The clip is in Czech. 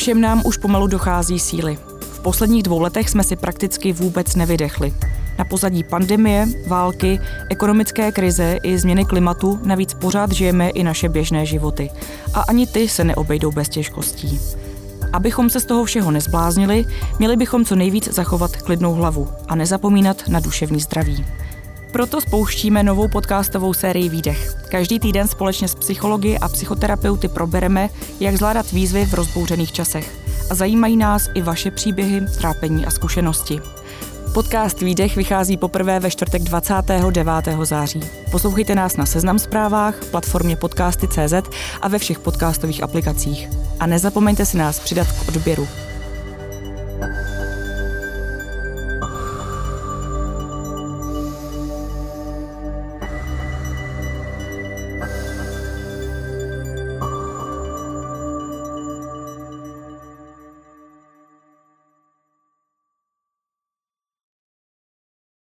Všem nám už pomalu dochází síly. V posledních dvou letech jsme si prakticky vůbec nevydechli. Na pozadí pandemie, války, ekonomické krize i změny klimatu navíc pořád žijeme i naše běžné životy. A ani ty se neobejdou bez těžkostí. Abychom se z toho všeho nezbláznili, měli bychom co nejvíc zachovat klidnou hlavu a nezapomínat na duševní zdraví. Proto spouštíme novou podcastovou sérii Výdech. Každý týden společně s psychologi a psychoterapeuty probereme, jak zvládat výzvy v rozbouřených časech. A zajímají nás i vaše příběhy, trápení a zkušenosti. Podcast Výdech vychází poprvé ve čtvrtek 29. září. Poslouchejte nás na Seznam zprávách, platformě podcasty.cz a ve všech podcastových aplikacích. A nezapomeňte si nás přidat k odběru.